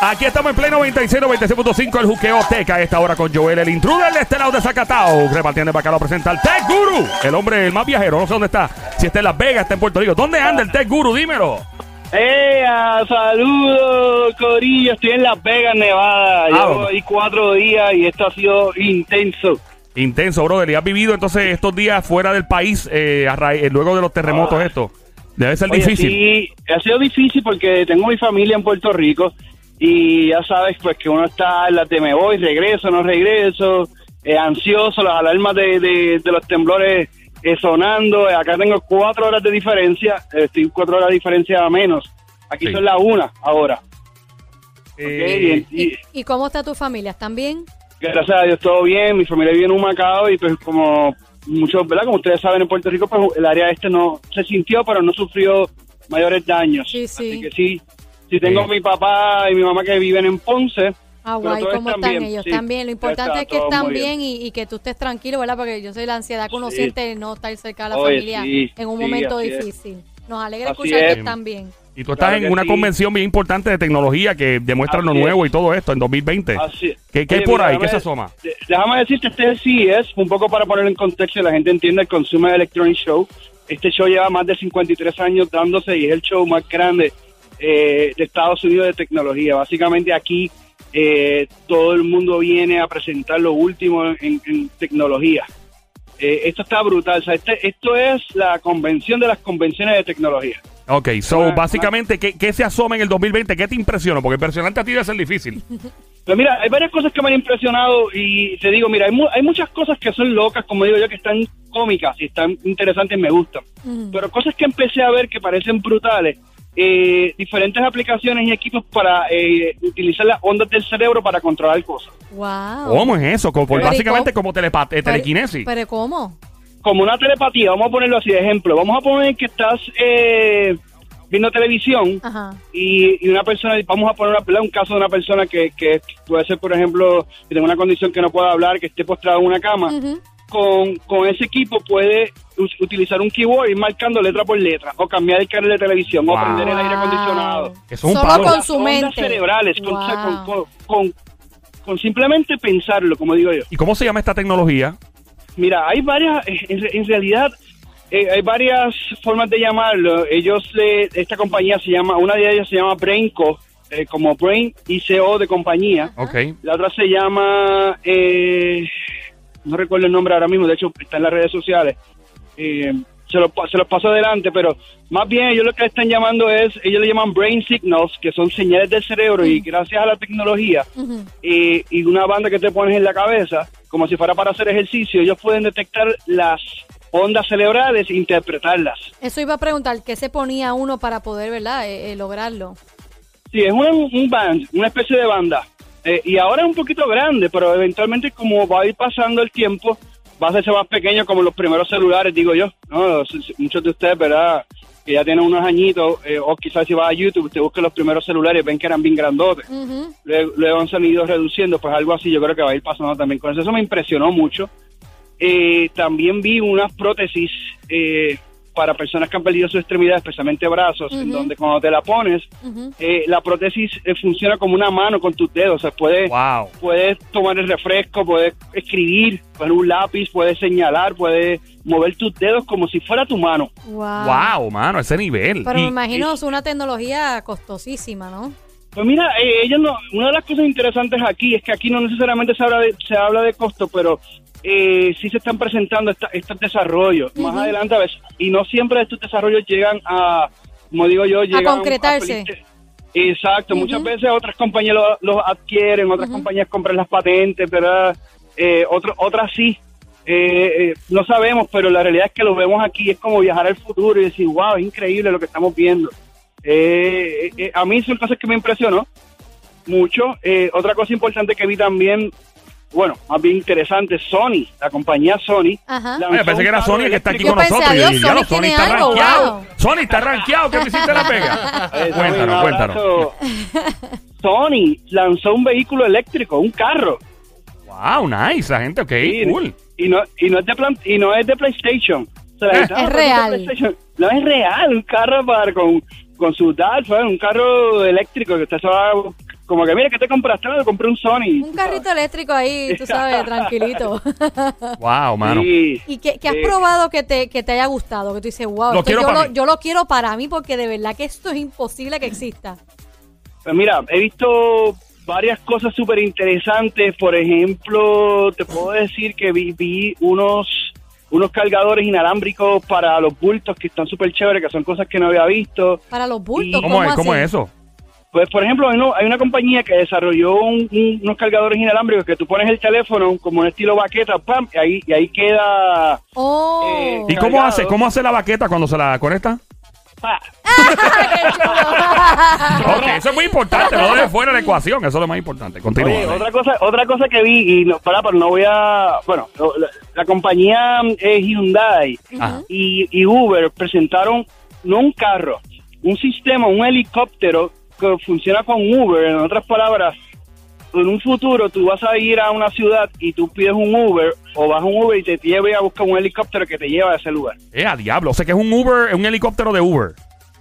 Aquí estamos en pleno 96, 96.5 el juqueo Teca a esta hora con Joel, el intruder de este lado de Zacatao. Repartiendo para acá lo presenta el Tech Guru, el hombre el más viajero. No sé dónde está. Si está en Las Vegas, está en Puerto Rico. ¿Dónde anda el Tech Guru? Dímelo. ¡Eh! Saludos, Corillo. Estoy en Las Vegas, Nevada. Ah, Llevo ahí cuatro días y esto ha sido intenso. Intenso, brother. ¿Y has vivido entonces estos días fuera del país eh, a raíz- eh, luego de los terremotos Ah. esto? Debe ser Oye, difícil. sí, ha sido difícil porque tengo mi familia en Puerto Rico y ya sabes pues que uno está en las de me voy, regreso, no regreso, eh, ansioso, las alarmas de, de- de los temblores eh, sonando. Acá tengo cuatro horas de diferencia, eh, estoy cuatro horas de diferencia menos. Aquí Sí. son las una ahora. Eh, y- y- ¿Y, y cómo está tu familia? ¿Están bien? Gracias a Dios, todo bien. Mi familia vive en un Macao y pues como muchos, ¿verdad? Como ustedes saben, en Puerto Rico, pues el área este no se sintió, pero no sufrió mayores daños. Sí, sí. Así que sí, sí tengo Sí. mi papá y mi mamá que viven en Ponce. Ah, guay, ¿cómo están bien, ellos? sí. Están bien. Lo importante Está es que están bien y, y que tú estés tranquilo, ¿verdad? Porque yo sé la ansiedad que uno Sí. siente de no estar cerca de la Oye, familia sí, en un sí, momento es. difícil. Nos alegra Así escuchar es. que están bien. y tú estás claro en una sí. convención bien importante de tecnología que demuestra lo es. nuevo y todo esto en 2020. Así. ¿Qué, qué hay Oye, por mira, ahí? déjame- ¿Qué se asoma? Déjame decirte, este sí es un poco para poner en contexto y la gente entienda el Consumer Electronic Show. Este show lleva más de 53 años dándose y es el show más grande eh, de Estados Unidos de tecnología. Básicamente aquí eh, todo el mundo viene a presentar lo último en, en tecnología. Eh, esto está brutal. O sea, este- esto es la convención de las convenciones de tecnología. Ok, so Una- básicamente, ¿qué, qué se asoma en el 2020? ¿Qué te impresionó? Porque impresionante a ti debe ser difícil. Pues mira, hay varias cosas que me han impresionado y te digo, mira, hay, mu- hay muchas cosas que son locas, como digo yo, que están cómicas y están interesantes, me gustan. Pero cosas que empecé a ver que parecen brutales, eh, diferentes aplicaciones y equipos para eh, utilizar las ondas del cerebro para controlar cosas. Wow. ¿Cómo es eso? Como, Pero, ¿y básicamente cómo? como telepa- eh, telequinesis. ¿Pero cómo? Como una telepatía, vamos a ponerlo así de ejemplo. Vamos a poner que estás eh, viendo televisión Ajá. y, y una persona, vamos a poner un caso de una persona que, que puede ser, por ejemplo, que tenga una condición que no pueda hablar, que esté postrado en una cama. Con, con ese equipo puede utilizar un keyboard y ir marcando letra por letra, o cambiar el canal de televisión, Wow. o prender el aire acondicionado. Eso es un Solo palo. con ondas cerebrales, con, Wow. o sea, con- con- con- con simplemente pensarlo, como digo yo. ¿Y cómo se llama esta tecnología? Mira, hay varias, en, en realidad, eh, hay varias formas de llamarlo. Ellos, le, esta compañía se llama, una de ellas se llama Brainco, eh, como Brain ICO de compañía. La otra se llama, eh, no recuerdo el nombre ahora mismo, de hecho está en las redes sociales. Eh, se, los, pa- se los paso adelante, pero más bien ellos lo que están llamando es, ellos le llaman brain signals, que son señales del cerebro y gracias a la tecnología eh, y una banda que te pones en la cabeza, como si fuera para hacer ejercicio, ellos pueden detectar las ondas cerebrales e interpretarlas. Eso iba a preguntar, ¿qué se ponía uno para poder, verdad, eh, eh, lograrlo? Sí, es un, un band, una especie de banda. Eh, y ahora es un poquito grande, pero eventualmente como va a ir pasando el tiempo, va a hacerse más pequeño como los primeros celulares, digo yo. ¿no? Muchos de ustedes, ¿verdad? Que ya tienen unos añitos, eh, o quizás si va a YouTube, usted busca los primeros celulares, ven que eran bien grandotes. Luego, luego han salido reduciendo, pues algo así yo creo que va a ir pasando también con eso. Eso me impresionó mucho. Eh, también vi unas prótesis eh, para personas que han perdido su extremidad, especialmente brazos, en donde cuando te la pones, eh, la prótesis eh, funciona como una mano con tus dedos. O sea, puedes, Wow. puedes tomar el refresco, puedes escribir con un lápiz, puedes señalar, puedes mover tus dedos como si fuera tu mano. Wow. Wow, mano, ese nivel. Pero Y- me imagino es una tecnología costosísima, ¿no? Pues mira, eh, ellos no, una de las cosas interesantes aquí es que aquí no necesariamente se habla de, se habla de costo, pero eh, sí se están presentando esta- estos desarrollos más adelante a veces, y no siempre estos desarrollos llegan a, como digo yo, llegan concretarse. felices- Exacto, muchas veces otras compañías lo- los adquieren, otras compañías compran las patentes, ¿verdad? Eh, otro- otras sí. Eh, eh, no sabemos, pero la realidad es que lo vemos aquí, es como viajar al futuro y decir, wow, es increíble lo que estamos viendo. Eh, eh, a mí son cosas que me impresionó mucho. Otra cosa importante que vi también, bueno, más bien interesante, Sony, la compañía Sony. Ajá. Oye, pensé que era Sony que está aquí con pensé, nosotros. adiós, y ya Sony no, Sony está algo, rankeado. wow. Sony está rankeado. ¿Qué me hiciste la pega? Eh, cuéntanos, cuéntanos. Sony lanzó un vehículo eléctrico, un carro. Wow, nice, la gente, ok, Sí, cool. Y no, y no es de plan- y no es de PlayStation. O sea, la Eh. gente, Es "Ah, pero real. de PlayStation". No es real, un carro para con, con su dad, fue un carro eléctrico que usted se va como que, mira, ¿qué te compraste? No, compré un Sony. Un carrito eléctrico ahí, tú sabes, tranquilito. Wow, mano. Sí. ¿Y qué, qué has Eh, probado que te, que te haya gustado? Que tú dices, wow, Lo esto quiero yo, lo, yo lo quiero para mí porque de verdad que esto es imposible que exista. Pues mira, he visto varias cosas súper interesantes. Por ejemplo, te puedo decir que vi, vi unos unos cargadores inalámbricos para los bultos que están súper chéveres, que son cosas que no había visto. Para los bultos, ¿Y ¿Cómo es? ¿Cómo es eso? Pues, por ejemplo, hay, uno- hay una compañía que desarrolló un- un- unos cargadores inalámbricos que tú pones el teléfono como un estilo baqueta, pam, y ahí, y ahí queda... Oh, Eh, ¿Y cómo hace, cómo hace la baqueta cuando se la conecta? Ok, eso es muy importante, no dejes fuera la ecuación, eso es lo más importante. Continúa. Oye, otra cosa, otra cosa que vi, y no, para, pero no voy a... Bueno, la, la compañía eh, Hyundai Ajá. y, y Uber presentaron, no un carro, un sistema, un helicóptero que funciona con Uber, en otras palabras, en un futuro tú vas a ir a una ciudad y tú pides un Uber o vas a un Uber y te lleve a buscar un helicóptero que te lleva a ese lugar. Eh, a diablo. O sea que es un Uber, un helicóptero de Uber.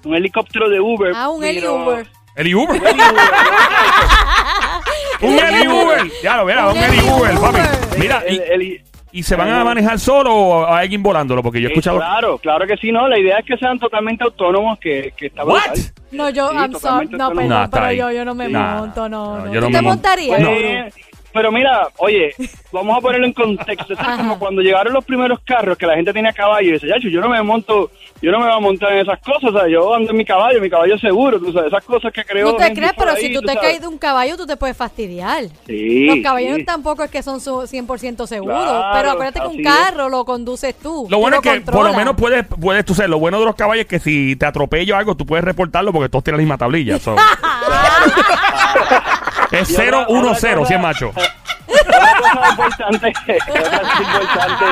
Un helicóptero de Uber. Ah, un Eli pero- Uber. ¿Eli Uber? Un Eli Uber. un Eli Uber. Ya lo verá, un Un Eli Eli Uber, papi. Mira, El- el- y se van a manejar solo o hay alguien volándolo? Porque yo he escuchado. claro, claro que sí, no. La idea es que sean totalmente autónomos, que, que está ¿What? brutal. No, yo, Sí, I'm sorry. No, perdón, está pero ahí. yo, yo no me Nah, monto, no, no, no. yo ¿Tú no te me montarías? No. Pero mira, oye, vamos a ponerlo en contexto. Es como cuando llegaron los primeros carros que la gente tenía caballo y dice, Yacho, yo no me monto, yo no me voy a montar en esas cosas, o sea, yo ando en mi caballo, mi caballo es seguro, tú sabes, esas cosas que creo. No te crees, pero si tú te caes caes de un caballo, tú te puedes fastidiar. Sí, Los caballos sí. tampoco es que son su 100% seguros, Claro, pero acuérdate que un carro lo conduces tú. Lo tú bueno es que por lo menos puedes, puedes tú ser, lo bueno de los caballos es que si te atropello o algo, tú puedes reportarlo porque todos tienen la misma tablilla. so. es Y otra- 0-1-0 otra si es macho. Otra cosa importante, otra cosa importante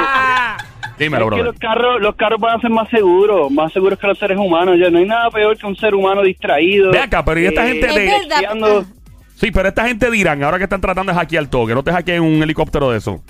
Dímelo, brother. los carros, los carros van a ser más seguros, más seguros que los seres humanos. Ya no hay nada peor que un ser humano distraído. Ve acá, pero ¿y esta gente Es de- verdad. Sí, pero esta gente dirán, ahora que están tratando de hackear todo, que no te hackeen un helicóptero de eso.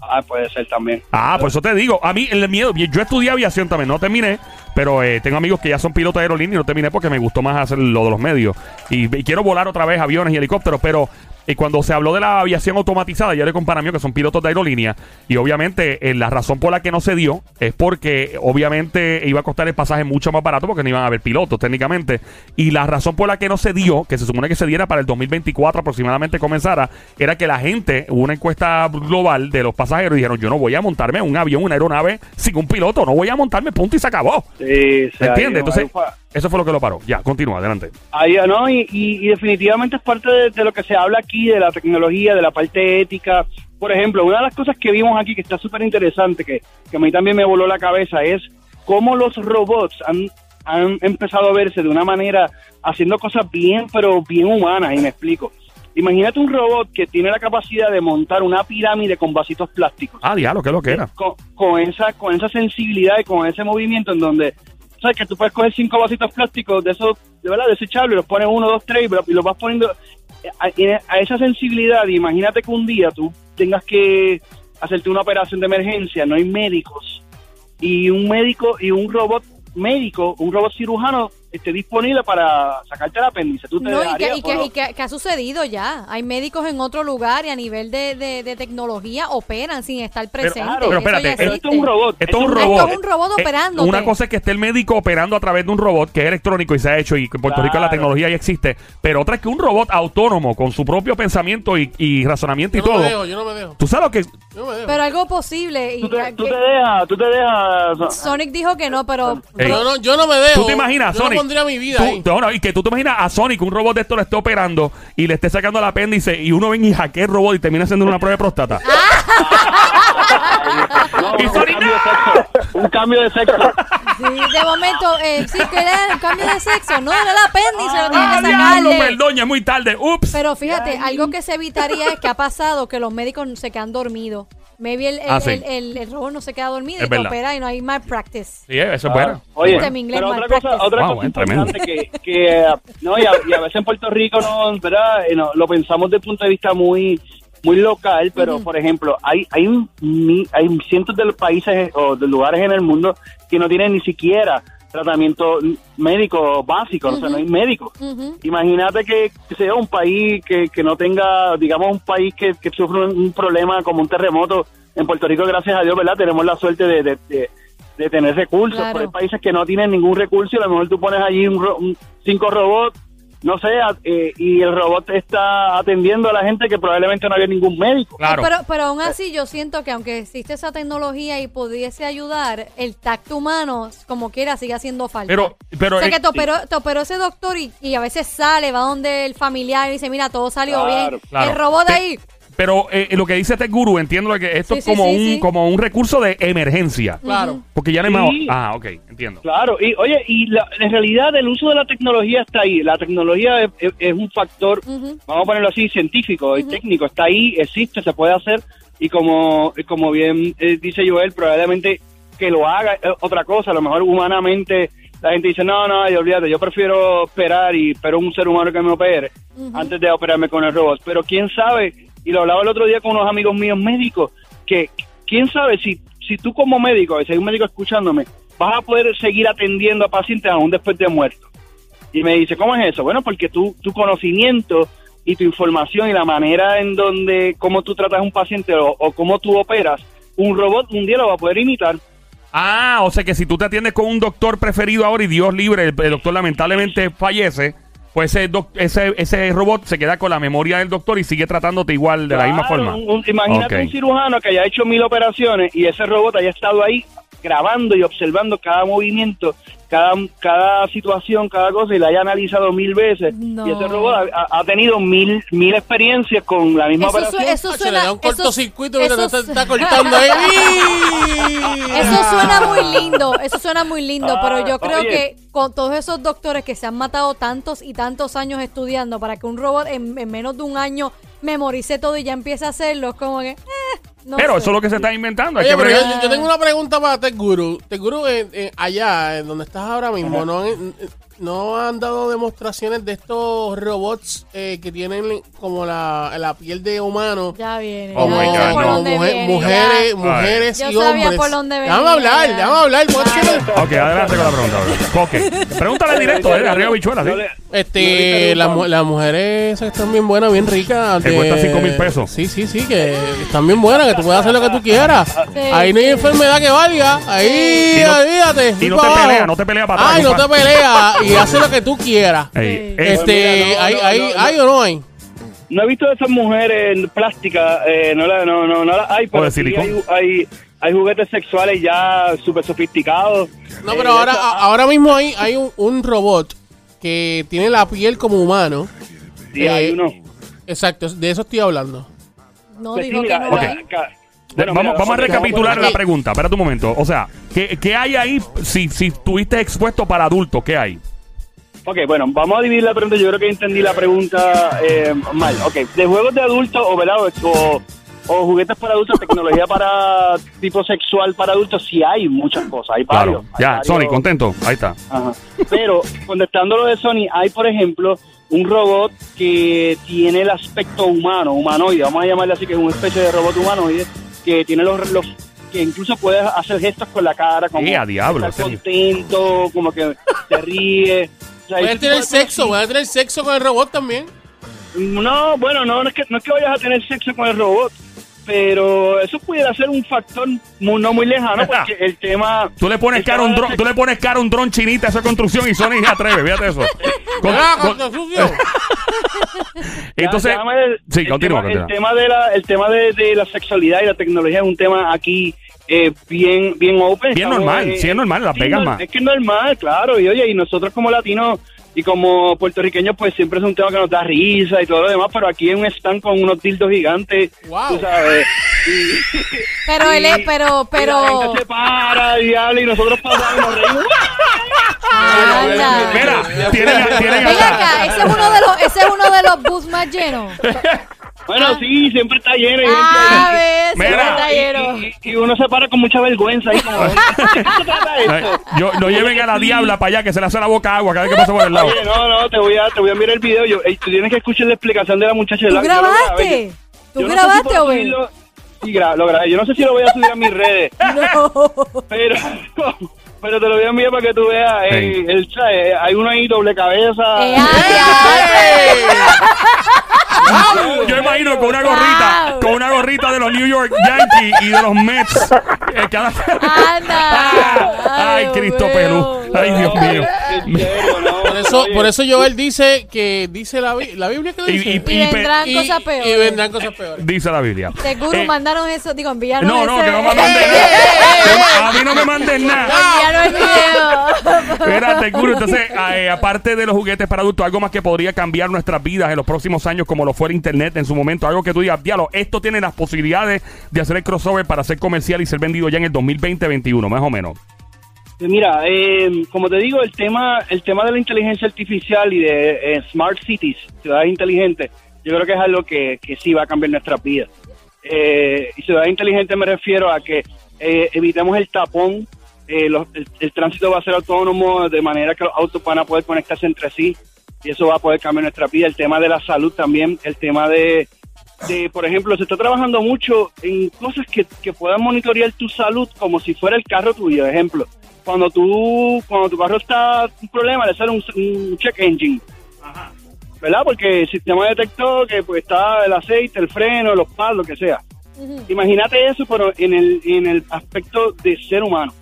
Ah, puede ser también. Ah, por eso te digo, a mí el miedo, yo estudié aviación también, no terminé, pero eh, tengo amigos que ya son pilotos de aerolínea y no terminé porque me gustó más hacer lo de los medios. Y, y quiero volar otra vez aviones y helicópteros, pero eh, cuando se habló de la aviación automatizada, yo le comparé a mí que son pilotos de aerolínea y obviamente eh, la razón por la que no se dio es porque obviamente iba a costar el pasaje mucho más barato porque no iban a haber pilotos técnicamente. Y la razón por la que no se dio, que se supone que se diera para el 2024 aproximadamente comenzara, era que la gente, hubo una encuesta global de los pasajeros y dijeron, yo no voy a montarme en un avión, una aeronave sin un piloto, no voy a montarme, punto y se acabó. Sí, ¿Me entiendes? Entonces, eso fue lo que lo paró. Ya, continúa, adelante. Ahí, ¿no? Y, y- y definitivamente es parte de, de lo que se habla aquí, de la tecnología, de la parte ética. Por ejemplo, una de las cosas que vimos aquí que está súper interesante, que, que a mí también me voló la cabeza, es cómo los robots han, han empezado a verse de una manera haciendo cosas bien, pero bien humanas, y me explico. Imagínate un robot que tiene la capacidad de montar una pirámide con vasitos plásticos. Ah, diablo, ¿qué es lo que era? con, con esa con esa sensibilidad y con ese movimiento en donde sabes que tú puedes coger cinco vasitos plásticos de esos de verdad desechables los pones uno dos tres y lo- y los vas poniendo a, a esa sensibilidad imagínate que un día tú tengas que hacerte una operación de emergencia no hay médicos y un médico y un robot médico un robot cirujano esté disponible para sacarte el apéndice tú te No, y, que, y que- no? y que- que ha sucedido ya. Hay médicos en otro lugar y a nivel de, de- de tecnología operan sin estar presentes. claro, pero espérate, pero esto es un robot Esto es un Esto robot. es un robot Eh, operándote. una cosa es que esté el médico operando a través de un robot que es electrónico y se ha hecho y que en Puerto Rico la Claro. tecnología ya existe. Pero otra es que un robot autónomo con su propio pensamiento y, y razonamiento y no todo. me dejo, yo no me dejo. ¿Tú sabes lo que Yo no me dejo. Pero algo posible. Y tú te, ya tú que- te dejas tú te dejas Sonic dijo que no, pero... Ey. yo, no, yo no me dejo. ¿Tú te imaginas, yo Sonic? No pondría mi vida Tú- ahí. no, no, y que tú te imaginas a Sonic, un robot de esto le esté operando y le esté sacando el apéndice y uno ven y hackea el robot y termina haciendo una prueba de próstata. No, Y un, Sonic, cambio de sexo, un cambio de sexo. Sí, de momento, eh, sí, que era el cambio de sexo. No, era el apéndice, lo ¡Ah, diablo! sacarle. Perdón, ya es muy tarde. ¡Ups! Pero fíjate, algo que se evitaría es que ha pasado que los médicos se quedan dormidos. Maybe el, el, Ah, sí. el, el- el robot no se queda dormido Es y te verdad. opera y no hay malpractice. Sí, eso es bueno. Oye, Este mi inglés pero mal otra cosa, practice. otra Wow, cosa es tremendo. importante que, que eh, no, y a, y a veces en Puerto Rico no, ¿verdad? Eh, no, lo pensamos desde el punto de vista muy muy local, pero por ejemplo, hay hay un mi- hay cientos de países o de lugares en el mundo que no tienen ni siquiera tratamiento médico básico, o sea, no hay médico. Ujú. Imagínate que sea un país que, que no tenga, digamos, un país que, que sufre un, problema como un terremoto. En Puerto Rico, gracias a Dios, ¿verdad? Tenemos la suerte de, de, de- de tener recursos. Claro. Pero hay países que no tienen ningún recurso y a lo mejor tú pones allí un, un- cinco robots, no sé, a- eh, y el robot está atendiendo a la gente que probablemente no había ningún médico. Claro. Pero, pero aún así yo siento que aunque existe esa tecnología y pudiese ayudar, el tacto humano, como quiera, sigue haciendo falta. Pero, pero o sea que te operó, te operó ese doctor y, y a veces sale, va donde el familiar y dice, mira, todo salió Claro, bien. claro. El robot Te- ahí. Pero eh, lo que dice este gurú, entiendo que esto Sí, es sí, como sí, un sí. como un recurso de emergencia. Claro. Porque ya no hay más. Sí. Ah, ok, entiendo. Claro, y oye, y la- en realidad el uso de la tecnología está ahí. La tecnología es, es- es un factor, Ujú. vamos a ponerlo así, científico y técnico. Está ahí, existe, se puede hacer. Y como, y como bien eh, dice Joel, probablemente que lo haga es otra cosa. A lo mejor humanamente la gente dice, no, no, yo olvídate, yo prefiero esperar y espero un ser humano que me opere antes de operarme con el robot. Pero quién sabe, y lo hablaba el otro día con unos amigos míos médicos, que quién sabe si, si tú como médico, si hay un médico escuchándome, vas a poder seguir atendiendo a pacientes aún después de muerto. Y me dice, ¿cómo es eso? Bueno, porque tu, tu conocimiento y tu información y la manera en donde, cómo tú tratas a un paciente o, cómo tú operas, un robot un día lo va a poder imitar. Ah, o sea que si tú te atiendes con un doctor preferido ahora y Dios libre, el doctor lamentablemente fallece, pues ese, ese, ese robot se queda con la memoria del doctor y sigue tratándote igual de la misma forma. un- un- imagínate un cirujano que haya hecho mil operaciones y ese robot haya estado ahí grabando y observando cada movimiento, cada, cada situación, cada cosa y la haya analizado mil veces. No. Y ese robot ha, tenido mil, mil experiencias con la misma Eso, su- operación. eso Ah, se suena... le da un eso- cortocircuito eso te su- está cortando ahí. Eso suena muy lindo, eso suena muy lindo, Ah, pero yo creo oye. que con todos esos doctores que se han matado tantos y tantos años estudiando para que un robot en, en menos de un año memorice todo y ya empiece a hacerlo, es como que... eh, no Pero sé. eso es lo que se está inventando. Oye, pero yo, yo tengo una pregunta para Tech Guru. Tech Guru, en- en- allá, en donde estás ahora mismo, ¿no, han- ¿no han dado demostraciones de estos robots eh, que tienen como la, la piel de humano? Ya viene. Oh ya no. dónde mujer- viene, mujeres, ya. mujeres Yo y sabía hombres. por dónde Déjame venía, hablar, ya. déjame hablar. ¿puedo decir? Ok, adelante con la pregunta. Ok, pregúntale directo, eh, arriba bichuela, ¿sí? Este, No, la mu- las mujeres están bien buenas, bien ricas. Que de- cuesta cinco mil pesos. Sí, sí, sí, que están bien buenas, que tú puedes hacer lo que tú quieras. Sí, Ahí no hay sí. enfermedad que valga. Ahí, Y no- olvídate. y no te pelea, no te pelea para atrás, Ay, no te pelea y hace lo que tú quieras. Ey, Sí. Este, Pues mira, no, ¿hay, no, hay, no, no. hay o no hay? No he visto de esas mujeres plásticas, eh, no, la, no, no, no las hay, O pero de sí silicón. hay, hay, hay juguetes sexuales ya súper sofisticados. No, Eh, pero ahora, eso- a- ahora mismo hay, hay un, un robot que tiene la piel como humano. sí, hay eh, uno. Exacto, de eso estoy hablando. No Pues sí, que no hay. bueno, vamos, mira, vamos a recapitular la pregunta. Espérate un momento. O sea, ¿qué, qué hay ahí si, si estuviste expuesto para adultos? ¿Qué hay? Ok, bueno, vamos a dividir la pregunta. Yo creo que entendí la pregunta eh, mal. Ok, de juegos de adultos o, ¿verdad? o, o juguetes para adultos, tecnología para tipo sexual para adultos, sí hay muchas cosas. Hay varios. Claro. hay Ya, varios- Sony, contento. Ahí está. Ajá. Pero contestando lo de Sony, hay por ejemplo un robot que tiene el aspecto humano, humanoide, vamos a llamarle así, que es una especie de robot humanoide, que tiene los, los que incluso puede hacer gestos con la cara, como a diablo, estar serio. contento, como que se ríe. O sea, Puedes ese tener sexo, puedes tener sexo con el robot también. No, bueno, no, no es, que, no es que vayas a tener sexo con el robot, pero eso pudiera ser un factor muy, no muy lejano, porque el tema... Tú le pones cara a un dron, tú le pones cara a un dron chinita a esa construcción y Sony se atreve, fíjate eso. Con- Ah, con- entonces, Ya, el- sí, el continúa, tema, continúa. El tema de la, el tema de, de la sexualidad y la tecnología es un tema aquí eh, bien, bien open. Bien normal, sí, es normal, Las Vegas no- más. Es que es normal, claro. Y oye, y nosotros como latinos y como puertorriqueños, pues siempre es un tema que nos da risa y todo lo demás, pero aquí en un stand con unos dildos gigantes, Wow. tú sabes. Y, Pero él es, y- pero, y la pero. gente se para, y, y nosotros pasamos y nos reímos. Anda. Mira, tienen, tienen Ven hasta- acá, ese es uno de los, ese es uno de los bus más llenos. Bueno, sí, siempre está lleno. y- Ah, ves, Mira. siempre está lleno. y, y- y uno se para con mucha vergüenza ahí como. Yo, no lleven a la diabla para allá que se le hace la boca agua cada vez que pasa por el lado. Oye, no, no, te voy a, te voy a mirar el video. Yo, ey, tú tienes que escuchar la explicación de la muchacha. ¿Tú grabé, grabaste? yo- ¿Tú yo no sé si grabaste, Obed? subirlo. Sí, gra- lo grabé. Yo no sé si lo voy a subir a mis redes, No. pero, Pero te lo voy a enviar para que tú veas. eh, Hey. el, ¿sabes? hay uno ahí doble cabeza. Eh, ay, Yo imagino con una gorrita, Wow. con una gorrita de los New York Yankees y de los Mets. Eh, cada- Anda. Ay, Ay, Cristo Pelú. Ay, Dios mío. Por eso, por eso Joel dice que dice la, Bi- la Biblia que Y- dice. y- vendrán Y- cosas peores. y vendrán cosas peores. Dice la Biblia. Seguro Eh, mandaron eso, digo, enviaron No, no, ese- que no me manden eh, nada. A mí no me manden nada. Enviaron el video. Espérate, Guru. Entonces, eh, aparte de los juguetes para adultos, algo más que podría cambiar nuestras vidas en los próximos años, como lo fue el Internet en su momento. Algo que tú digas, diablo, esto tiene las posibilidades de hacer el crossover para ser comercial y ser vendido ya en el 2020-21, más o menos. Mira, eh, como te digo, el tema, el tema de la inteligencia artificial y de eh, smart cities, ciudades inteligentes, yo creo que es algo que, que sí va a cambiar nuestras vidas. Eh, y ciudades inteligentes me refiero a que eh, evitemos el tapón, eh, los- el, el tránsito va a ser autónomo de manera que los autos van a poder conectarse entre sí y eso va a poder cambiar nuestra vida. El tema de la salud también, el tema de, de, por ejemplo, se está trabajando mucho en cosas que, que puedan monitorear tu salud como si fuera el carro tuyo. Ejemplo, cuando tú, cuando tu carro está un problema, le sale un, un check engine. ¿Verdad? Porque el sistema detectó que pues está el aceite, el freno, los pads, lo que sea. Ujú. Imagínate eso, pero en el, en el aspecto de ser humano.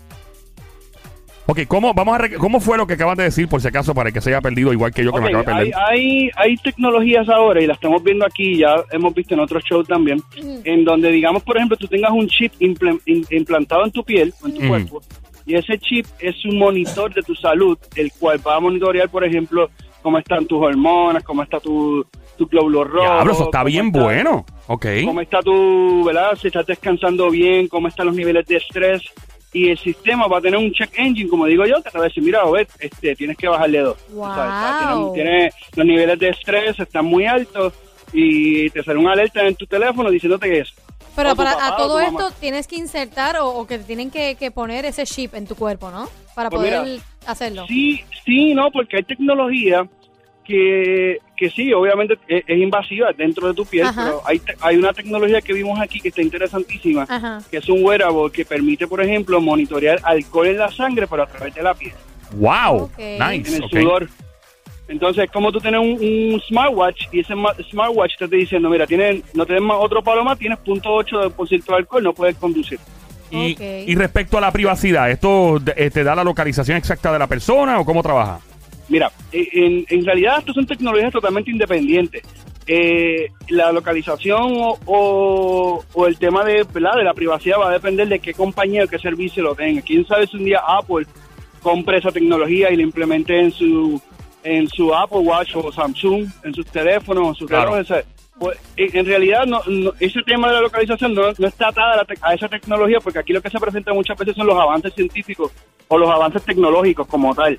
Ok, ¿cómo, vamos a ¿cómo fue lo que acabas de decir, por si acaso, para el que se haya perdido igual que yo, que me acabo de perder? hay, hay tecnologías ahora y las estamos viendo aquí, ya hemos visto en otros shows también, en donde digamos, por ejemplo, tú tengas un chip implantado en tu piel o en tu cuerpo y ese chip es un monitor de tu salud, el cual va a monitorear, por ejemplo, cómo están tus hormonas, cómo está tu, tu glóbulo rojo. Diablo, eso está bien está- bueno. Ok. Cómo está tu, ¿verdad? Si estás descansando bien, cómo están los niveles de estrés. Y el sistema va a tener un check engine, como digo yo, que te va a decir, mira, Obed, este, tienes que bajarle dos. O sea, está- Wow. tiene- tiene- los niveles de estrés están muy altos y te sale una alerta en tu teléfono diciéndote que es. Pero para papá a todo esto tienes que insertar o, o que tienen que, que poner ese chip en tu cuerpo, ¿no? Para Pues poder mira, hacerlo. Sí, sí, no, porque hay tecnología que, que sí, obviamente es, es invasiva dentro de tu piel, Ajá. pero hay, te- hay una tecnología que vimos aquí que está interesantísima, Ajá. que es un wearable que permite, por ejemplo, monitorear alcohol en la sangre, pero a través de la piel, Wow. Nice. en el sudor. Entonces, es como tú tienes un, un smartwatch y ese ma- smartwatch te está diciendo, mira, tienes, no tienes más otro palo más, tienes .8% de alcohol, no puedes conducir. Y, y respecto a la privacidad, ¿esto eh, te da la localización exacta de la persona o cómo trabaja? Mira, eh, en, en realidad estas son tecnologías totalmente independientes. Eh, la localización o, o- o el tema de, ¿verdad? de la privacidad va a depender de qué compañía o qué servicio lo tenga. Quién sabe si un día Apple compre esa tecnología y la implemente en su en su Apple Watch o Samsung, en sus teléfonos, en sus Claro. ¿sabes? Pues, en, realidad, no, no- ese tema de la localización no, no está atada a, la a esa tecnología, porque aquí lo que se presenta muchas veces son los avances científicos o los avances tecnológicos como tal.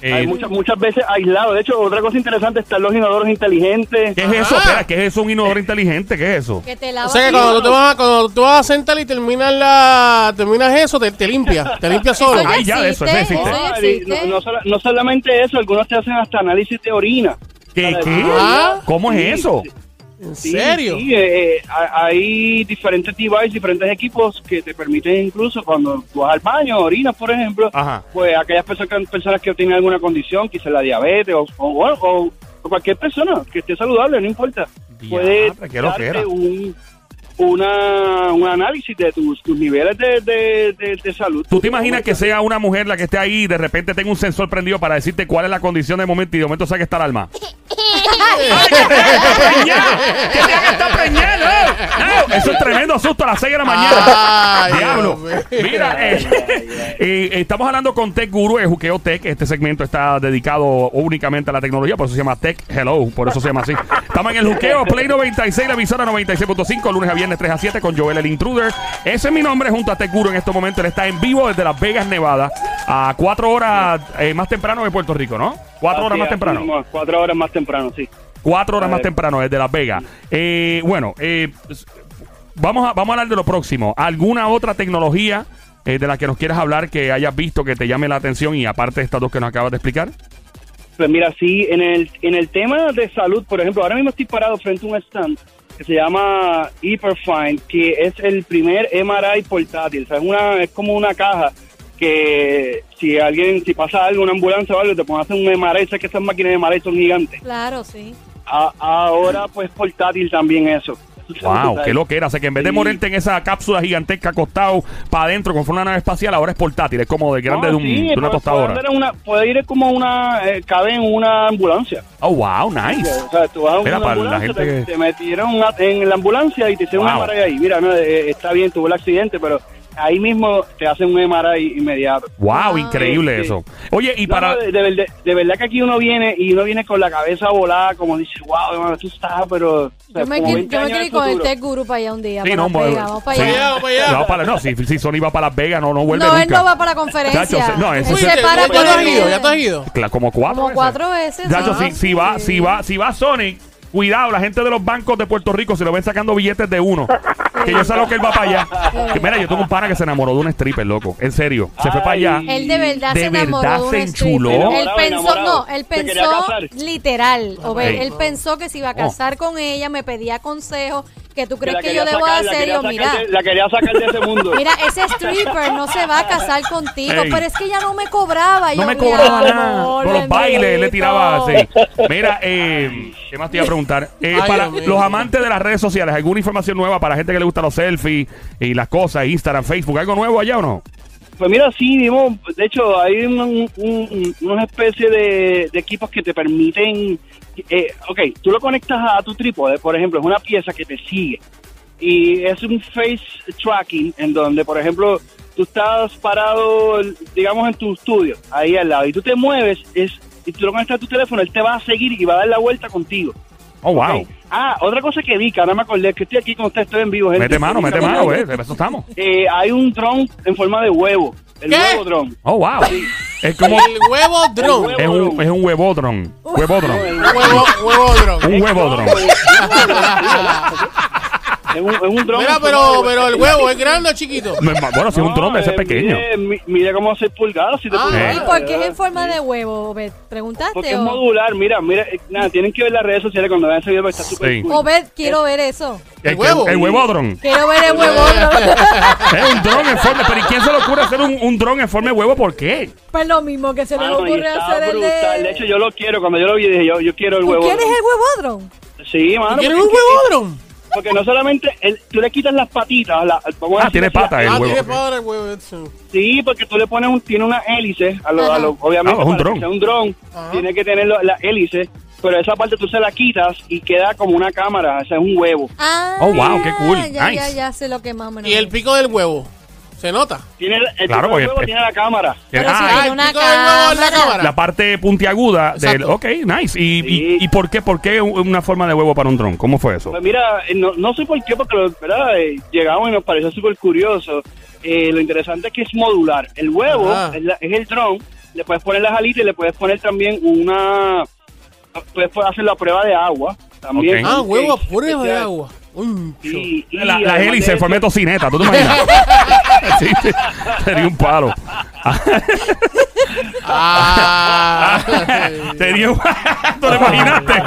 Eh, Hay muchas, muchas veces aislados. De hecho, otra cosa interesante están los inodoros inteligentes. ¿Qué es eso? Ah. Espera, ¿qué es eso? Un inodoro inteligente, ¿qué es eso? Que te O lavas sea que cuando tú te vas, a- cuando tú vas a sentar y terminas la terminas eso, te, te limpia, te limpia solo. Ay, ya, de eso, eso existe, no, no sola- no solamente eso, algunos te hacen hasta análisis de orina. ¿Qué? Qué? Ah. ¿Cómo es Sí, eso? sí, ¿En sí, serio? sí, eh, eh, ha- hay diferentes devices, diferentes equipos que te permiten incluso cuando tú vas al baño, orinas, por ejemplo, Ajá. pues aquellas personas, personas que tienen alguna condición, quizás la diabetes o, o, o- o cualquier persona que esté saludable, no importa, puede darte un, una, un análisis de tus, tus niveles de, de, de- de salud. ¿Tú te imaginas que sea una mujer la que esté ahí y de repente tenga un sensor prendido para decirte cuál es la condición de momento y de momento saque está el alma? ¡Ay, que está preñada! ¡Que! ¡No! ¡No! Eso es tremendo susto a las 6 de la mañana. Ay, Diablo. Mira, eh, eh, estamos hablando con Tech Guru de Juqueo Tech. Este segmento está dedicado únicamente a la tecnología, por eso se llama Tech Hello, por eso se llama así. Estamos en el Juqueo Play 96, la emisora 96.5, lunes a viernes 3 a 7 con Joel el Intruder. Ese es mi nombre junto a Tech Guru en este momento. Él está en vivo desde Las Vegas, Nevada, a cuatro horas eh, más temprano de Puerto Rico, ¿no? Cuatro horas Así, más temprano. mismo, Cuatro horas más temprano, sí. Cuatro horas más temprano desde Las Vegas. Eh, bueno, eh, vamos, a, vamos a hablar de lo próximo. ¿Alguna otra tecnología de la que nos quieras hablar que hayas visto que te llame la atención y aparte de estas dos que nos acabas de explicar? Pues mira, sí, en el, en el tema de salud, por ejemplo, ahora mismo estoy parado frente a un stand que se llama Hyperfine, que es el primer MRI portátil. O sea, es, una, es como una caja que si alguien, si pasa algo, una ambulancia o algo, te pones a hacer un MRI, sé que esas máquinas de MRI son gigantes. Claro, sí. A- ahora, pues, portátil también eso. Wow, qué lo que era. O sea, que en vez de Sí. morirte en esa cápsula gigantesca acostado para adentro como fuera una nave espacial, ahora es portátil. Es como de grande No, de, un- sí, de una tostadora. Puede, una, puede ir como una, eh, cabe en una ambulancia. Oh, wow, nice. O sea, tú vas a una ambulancia, gente te, que- te metieron una- en la ambulancia y te hicieron Wow. un MRI ahí. Mira, no, eh, está bien, tuvo el accidente, pero ahí mismo te hacen un MRI inmediato. Wow, Wow. increíble Sí. eso. Oye, y No, para... no, de, de verdad, de verdad que aquí uno viene y uno viene con la cabeza volada, como dice, wow, hermano, tú estás, pero... o sea, Yo me, quiero, 20 yo me años quiero en ir con. Tech Guru para allá un día. Sí, para no, bueno, Vegas, vamos para sí. allá. Vamos para allá. No, para- no, si, si Sony va para Las Vegas, no, no vuelve No, nunca. él no va para la conferencia. Chacho, se- no, ese- se para ya, te has ido, ya te has ido. Cla- Como cuatro Como veces. cuatro veces. Chacho, ¿no? si, si va, si va, si va Sonic, cuidado, la gente de los bancos de Puerto Rico se lo ven sacando billetes de uno. Que yo sé lo que él va para allá. Que, mira, yo tengo un pana que se enamoró de un stripper, loco. En serio. Se fue para allá. Él de verdad De se enamoró verdad de un se stripper. enchuló. Él pensó, enamorado. no, él pensó literal, Ey. él pensó que se iba a casar con ella, me pedía consejos, que tú crees que, yo debo sacar, hacer, yo sacar mira. de- La quería sacar de ese mundo. Mira, ese stripper no se va a casar contigo, Ey. pero es que ella no me cobraba. No yo, me mi cobraba amor, nada. Con los bailes le tiraba así. Mira, eh, ¿qué más te iba a preguntar? Eh, Ay, para Dios los amantes de las redes sociales, ¿alguna información nueva para gente que le gusta los selfies y las cosas, Instagram, Facebook? ¿Algo nuevo allá o no? Pues mira, sí, vimos, de hecho, hay un- un- una especie de, de equipos que te permiten, eh, ok, tú lo conectas a tu trípode, por ejemplo, es una pieza que te sigue y es un face tracking en donde, por ejemplo, tú estás parado, digamos, en tu estudio, ahí al lado, y tú te mueves, es y tú lo conectas a tu teléfono, él te va a seguir y va a dar la vuelta contigo. Oh, wow. Ah, otra cosa que vi, que ahora me acordé, que estoy aquí con ustedes, estoy en vivo. gente. Mete mano, mete mano, güey. De eso estamos. Eh, hay un dron en forma de huevo, el ¿Qué? huevo dron. Oh, wow. Es como. El huevo drone. El Es un, es un huevodron. Huevodron. Huevo, huevo drone. Un huevodron. Es un, es un dron. Mira, en pero, pero el huevo. huevo es grande o chiquito. Es Bueno, si es un dron debe ser eh, pequeño. Mide, mi- mide como 6 pulgadas, 7 Ah. pulgadas. ¿Y por qué es en forma de huevo, Obed? Porque ¿Preguntaste? es o? modular, mira, mira, eh, nada, tienen que ver las redes sociales cuando vean ese video porque está súper Sí. cool. Obed, quiero ver eso. El, El huevo. El, huevodron. Quiero ver el huevo. Es un dron en forma. Pero ¿y quién se le ocurre hacer un, un dron en forma de huevo? ¿Por qué? Pues lo mismo que se y ocurre hacer el. De de... hecho, yo lo quiero. Cuando yo lo vi, dije, yo, yo quiero el ¿Tú huevo. quieres el huevodron? Sí, mano. ¿Quieres porque un es huevo drone? Porque no solamente el- tú le quitas las patitas, la, vamos a Ah, decir tiene así, patas el Ah, huevo. tiene padre el huevo. eso. Sí, porque tú le pones un, tiene una hélice, a lo, a lo- obviamente Ah, es un dron. un dron, tiene que tener lo- la hélice, pero esa parte tú se la quitas y queda como una cámara, o sea, es un huevo. Ah, Oh, wow, qué cool. Ya, Nice. ya, ya sé lo que más o menos Y el pico del huevo. ¿Se nota? Tiene el, el Claro, porque- tiene la cámara. Pero si Ah, tiene una del en la cámara. la parte puntiaguda del. Exacto. Ok, nice. ¿Y, y, Sí. y por qué por qué una forma de huevo para un dron? ¿Cómo fue eso? Pues mira, eh, no, no sé por qué, porque lo- ¿verdad? Eh, llegamos y nos pareció súper curioso. Eh, lo interesante es que es modular. El huevo es, la- es el dron, le puedes poner las alitas y le puedes poner también una... Puedes hacer la prueba de agua también. Ok. Ah, huevo a prueba de agua. Y La, la además hélice de en forma de eso- tocineta, ¿tú te imaginas? sí, sí, sería un palo. Ah. sería un... ¿Te lo imaginaste?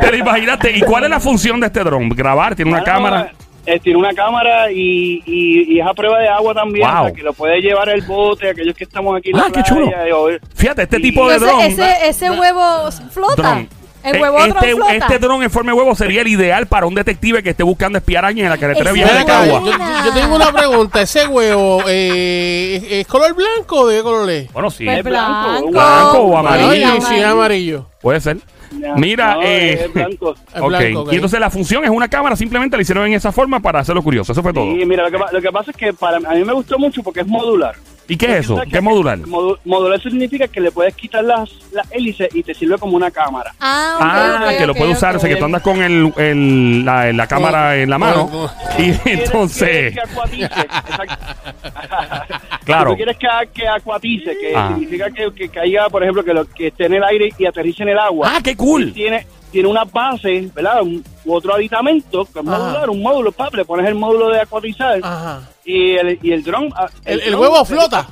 ¿Te lo imaginaste? ¿Y cuál es la función de este dron? ¿Grabar? ¿Tiene una cámara? eh, tiene una cámara y, y, y es a prueba de agua también, Wow. que lo puede llevar el bote, aquellos que estamos aquí en Ah, la qué playa. chulo. y Fíjate, este y- tipo de dron... ese, ese huevo flota. El Eh, huevo este, flota. este dron en forma de huevo sería el ideal para un detective que esté buscando espiar a alguien en la carretera vieja de. Cagua. yo, tengo una pregunta. ¿Ese huevo eh, es, es color blanco o de color es? Bueno, sí. Pues Es blanco, blanco. blanco o amarillo. Ay, sí, es amarillo. Puede ser. No, Mira, no, eh, es blanco. Es ok. blanco, ok. Y entonces la función es una cámara, simplemente la hicieron en esa forma para hacerlo curioso. Eso fue todo. Sí, mira, lo que, lo que pasa es que para a mí me gustó mucho porque es modular. ¿Y qué es eso? ¿Sabes ¿Qué es modular? Modu- modular significa que le puedes quitar las, las hélices y te sirve como una cámara. Ah, Ah, que lo ok, puede usar, o sea, que tú andas con el, el- la, la cámara en la mano Con- y Quieres- entonces, quieres que acuatice, exacto. Claro. Tú quieres que, que acuatice, que Ah. significa que, que caiga, por ejemplo, que, lo, que esté en el aire y aterrice en el agua. ¡ah, qué cool! Tiene, tiene una base, ¿verdad? Un- u otro aditamento, que es Ajá. modular, un módulo, pap, le pones el módulo de acuatizar Ajá. y el, y el dron... ah, El, el dron- huevo flota.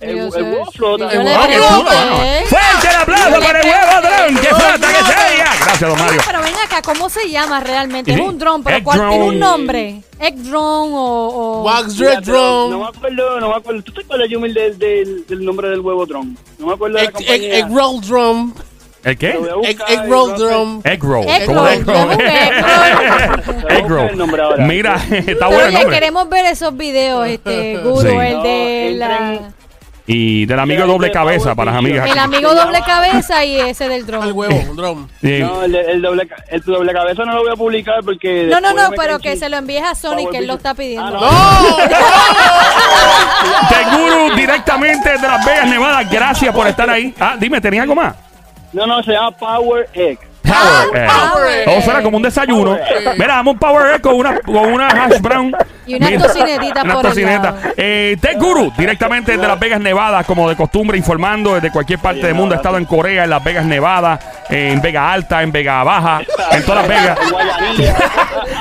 El, el huevo flota. Y yo ¡Qué le chulo, pregunté. mano! ¡Fuerte el aplauso para el huevo dron! ¡Qué flota que sea! Gracias, don Mario. Pero ven acá, ¿cómo se llama realmente? Sí. Es un dron, pero ¿cuál tiene drone. un nombre? Egg drone o... o- Wax Dread pero No me Drone. acuerdo, no me acuerdo. ¿Tú te acuerdas, Yumil, del, del, del nombre del huevo dron? No me acuerdo de la Egg, egg, compañía. egg Roll Drum. ¿El qué? Egg, Roll no. Drum. Egg roll. Egg ¿Cómo roll, egg roll? egg el. Mira, está bueno el oye, nombre. queremos ver esos videos, este, Guru, Sí. el de No, la... Y del amigo Mira, doble este cabeza para las amigas. El amigo doble cabeza y ese del dron. Al huevo, un drum. Sí. No, el, el doble, el doble cabeza no lo voy a publicar porque... No, no, no, pero que se lo envíes a Sony, que él lo está pidiendo. Ah, ¡No! Teguru directamente de Las Vegas, Nevada. Gracias por estar ahí. Ah, dime, ¿tenías algo más? No, no, se llama Power Egg. Power Egg. Power Egg. Todo suena como un desayuno. Mira, dame un Power Egg con una, con una hash brown. Y unas Mira, tocinetitas unas por el tocinetas. lado. Eh, Tech Guru, directamente desde Las Vegas, Nevada, como de costumbre, informando desde cualquier parte del mundo. Ha estado en Corea, en Las Vegas, Nevada, en Vega Alta, en Vega Baja, en todas las Vegas.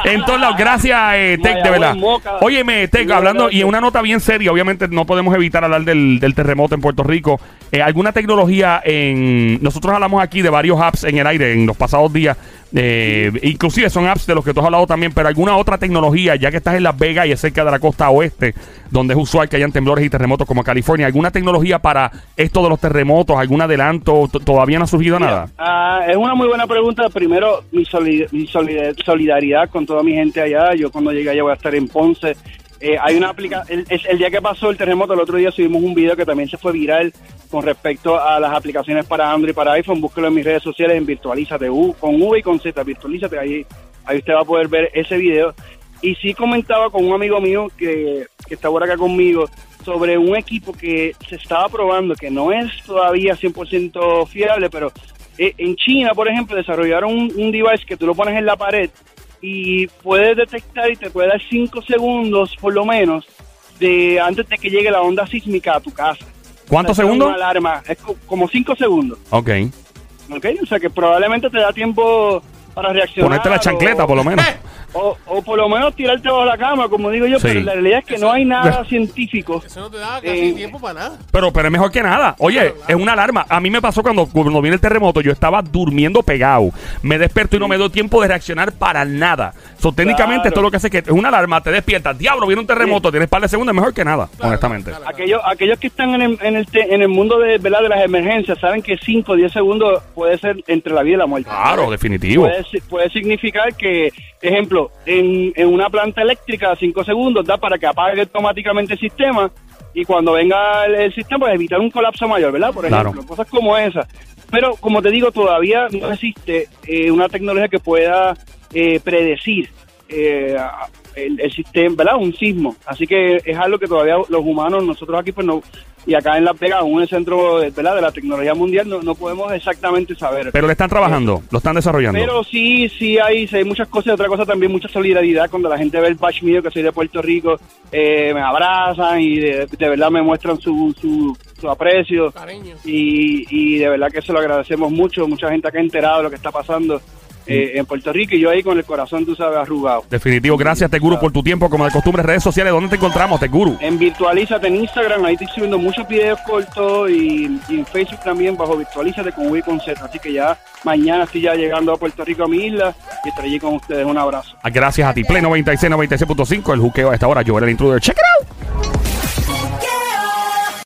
En todos lados, gracias, eh, Tech, de verdad. Óyeme, Tech, hablando, y en una nota bien seria, obviamente no podemos evitar hablar del, del terremoto en Puerto Rico. Eh, ¿Alguna tecnología en... Nosotros hablamos aquí de varios apps en el aire en los pasados días, eh, inclusive son apps de los que tú has hablado también, pero alguna otra tecnología, ya que estás en Las Vegas y es cerca de la costa oeste, donde es usual que hayan temblores y terremotos como California, ¿alguna tecnología para esto de los terremotos, algún adelanto? ¿Todavía no ha surgido nada? Ah, es una muy buena pregunta. Primero, mi, soli- mi solid- solidaridad con toda mi gente allá. Yo cuando llegue allá voy a estar en Ponce. Eh, hay una aplicación, el, el día que pasó el terremoto, el otro día subimos un video que también se fue viral con respecto a las aplicaciones para Android y para iPhone. Búsquelo en mis redes sociales en Virtualízate, U, con V y con Z, Virtualízate. Ahí, ahí usted va a poder ver ese video. Y sí comentaba con un amigo mío que, que está por acá conmigo sobre un equipo que se estaba probando, que no es todavía 100% fiable, pero eh, en China, por ejemplo, desarrollaron un, un device que tú lo pones en la pared y puedes detectar y te puede dar 5 segundos por lo menos de antes de que llegue la onda sísmica a tu casa. ¿Cuántos O sea, es segundos? Una alarma, es co- como 5 segundos, Ok. ¿ok? O sea que probablemente te da tiempo para reaccionar. Ponerte la chancleta, o- por lo menos. O, o por lo menos tirarte bajo la cama, como digo yo, Sí. pero la realidad es que no hay nada científico. Eso no te da casi Eh, tiempo para nada. Pero, pero es mejor que nada. Oye, es una alarma. A mí me pasó cuando, cuando viene el terremoto, yo estaba durmiendo pegado. Me desperto y no me doy tiempo de reaccionar para nada. So, técnicamente, Claro. esto es lo que hace que es una alarma, te despiertas. Diablo, viene un terremoto, tienes par de segundos, es mejor que nada, honestamente. claro. Aquellos, aquellos que están en el, en el, te- en el mundo de, ¿verdad? de las emergencias saben que 5 o 10 segundos puede ser entre la vida y la muerte. Claro, definitivo. Puede, puede significar que, ejemplo, en, en una planta eléctrica, 5 segundos da para que apague automáticamente el sistema y cuando venga el, el sistema, pues evitar un colapso mayor, ¿verdad? Por Claro. ejemplo, cosas como esa. Pero, como te digo, todavía no existe eh, una tecnología que pueda eh, predecir eh, el, el sistema, ¿verdad? Un sismo. Así que es algo que todavía los humanos, nosotros aquí, pues no, y acá en aún en el centro, ¿verdad? De la tecnología mundial, no, no podemos exactamente saber. Pero le están trabajando, lo están desarrollando. Pero sí, sí hay, sí hay muchas cosas. y Otra cosa también, mucha solidaridad cuando la gente ve el patch mío, que soy de Puerto Rico, eh, me abrazan y de, de verdad me muestran su, su, su aprecio. Cariño. Y, y de verdad que se lo agradecemos mucho. Mucha gente acá ha enterado de lo que está pasando eh, en Puerto Rico y yo ahí con el corazón, tú sabes, arrugado. Definitivo, gracias Teguru por tu tiempo, como de costumbre, redes sociales, ¿dónde te encontramos, Teguru? En Virtualízate en Instagram, ahí estoy subiendo muchos videos cortos y, y en Facebook también bajo Virtualízate con Wii con Z. Así que ya mañana estoy ya llegando a Puerto Rico a mi isla y estaré allí con ustedes. Un abrazo. Gracias a ti, Play 96, 96.5, el juqueo a esta hora, Joel el Intruder, check it out.